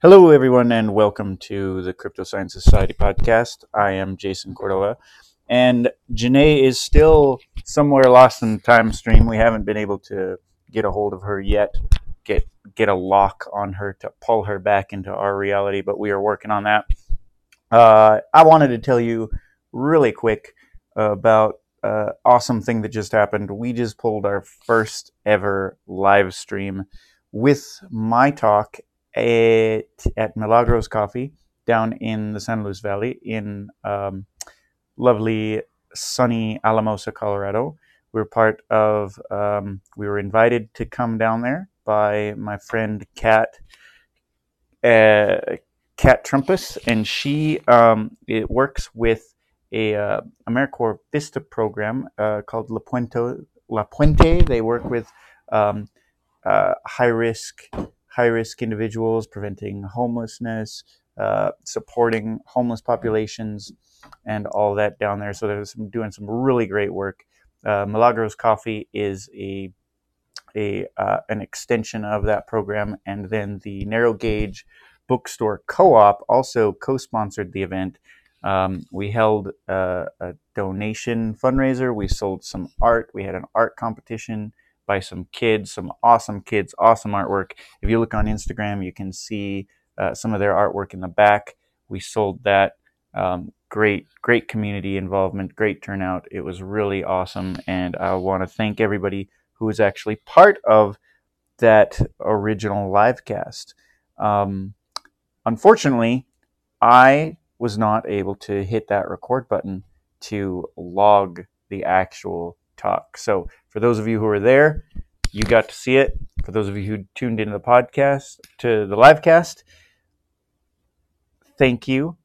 Hello, everyone, and welcome to the Crypto Science Society podcast. I am Jason Cordova, and Janae is still somewhere lost in the time stream. We haven't been able to get a hold of her yet, get get a lock on her to pull her back into our reality, but we are working on that. Uh, I wanted to tell you really quick about uh, awesome thing that just happened. We just pulled our first ever live stream with my talk at, at Milagros Coffee down in the San Luis Valley in um, lovely sunny Alamosa, Colorado. We're part of, um, we were invited to come down there by my friend Kat, uh, Kat Trumpus, and she um, it works with a uh, AmeriCorps Vista program uh, called La Puente. La Puente. They work with um, uh, high risk high risk individuals, preventing homelessness, uh, supporting homeless populations, and all that down there. So they're some, doing some really great work. Uh, Milagros Coffee is a a uh, an extension of that program, and then the Narrow Gauge Bookstore Co-op also co-sponsored the event. Um, we held a, a donation fundraiser. We sold some art. We had an art competition by some kids, some awesome kids, awesome artwork. If you look on Instagram, you can see uh, some of their artwork in the back. We sold that. Um, great, great community involvement, great turnout. It was really awesome, and I want to thank everybody who was actually part of that original live cast. Um, unfortunately, I was not able to hit that record button to log the actual talk. So, for those of you who are there, you got to see it. For those of you who tuned into the podcast, to the live cast, thank you.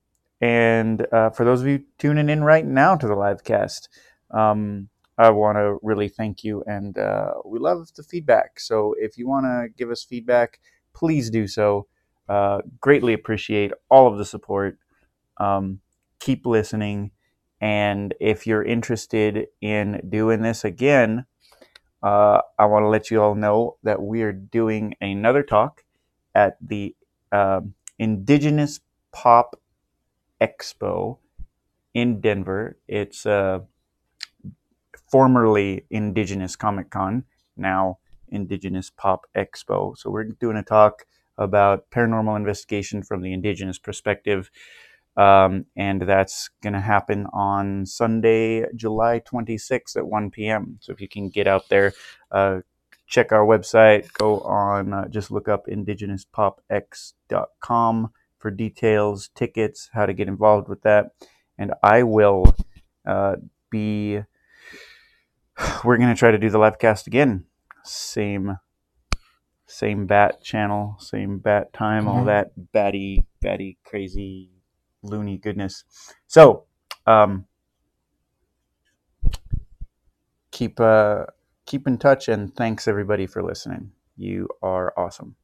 And uh, for those of you tuning in right now to the live cast, um, I want to really thank you. And uh, we love the feedback. So if you want to give us feedback, please do so. Uh, greatly appreciate all of the support. Um, keep listening. And if you're interested in doing this again, uh, I want to let you all know that we are doing another talk at the uh, Indigenous Pop Expo in Denver. It's uh, formerly Indigenous Comic Con, now Indigenous Pop Expo. So we're doing a talk about paranormal investigation from the Indigenous perspective. Um, and that's going to happen on Sunday, July 26th at 1 p.m. So if you can get out there, uh, check our website, go on, uh, just look up indigenouspopx.com for details, tickets, how to get involved with that. And I will uh, be, we're going to try to do the live cast again. Same same bat channel, same bat time, all that batty, batty, crazy loony goodness. So, um, keep uh, keep in touch, and thanks everybody for listening. You are awesome.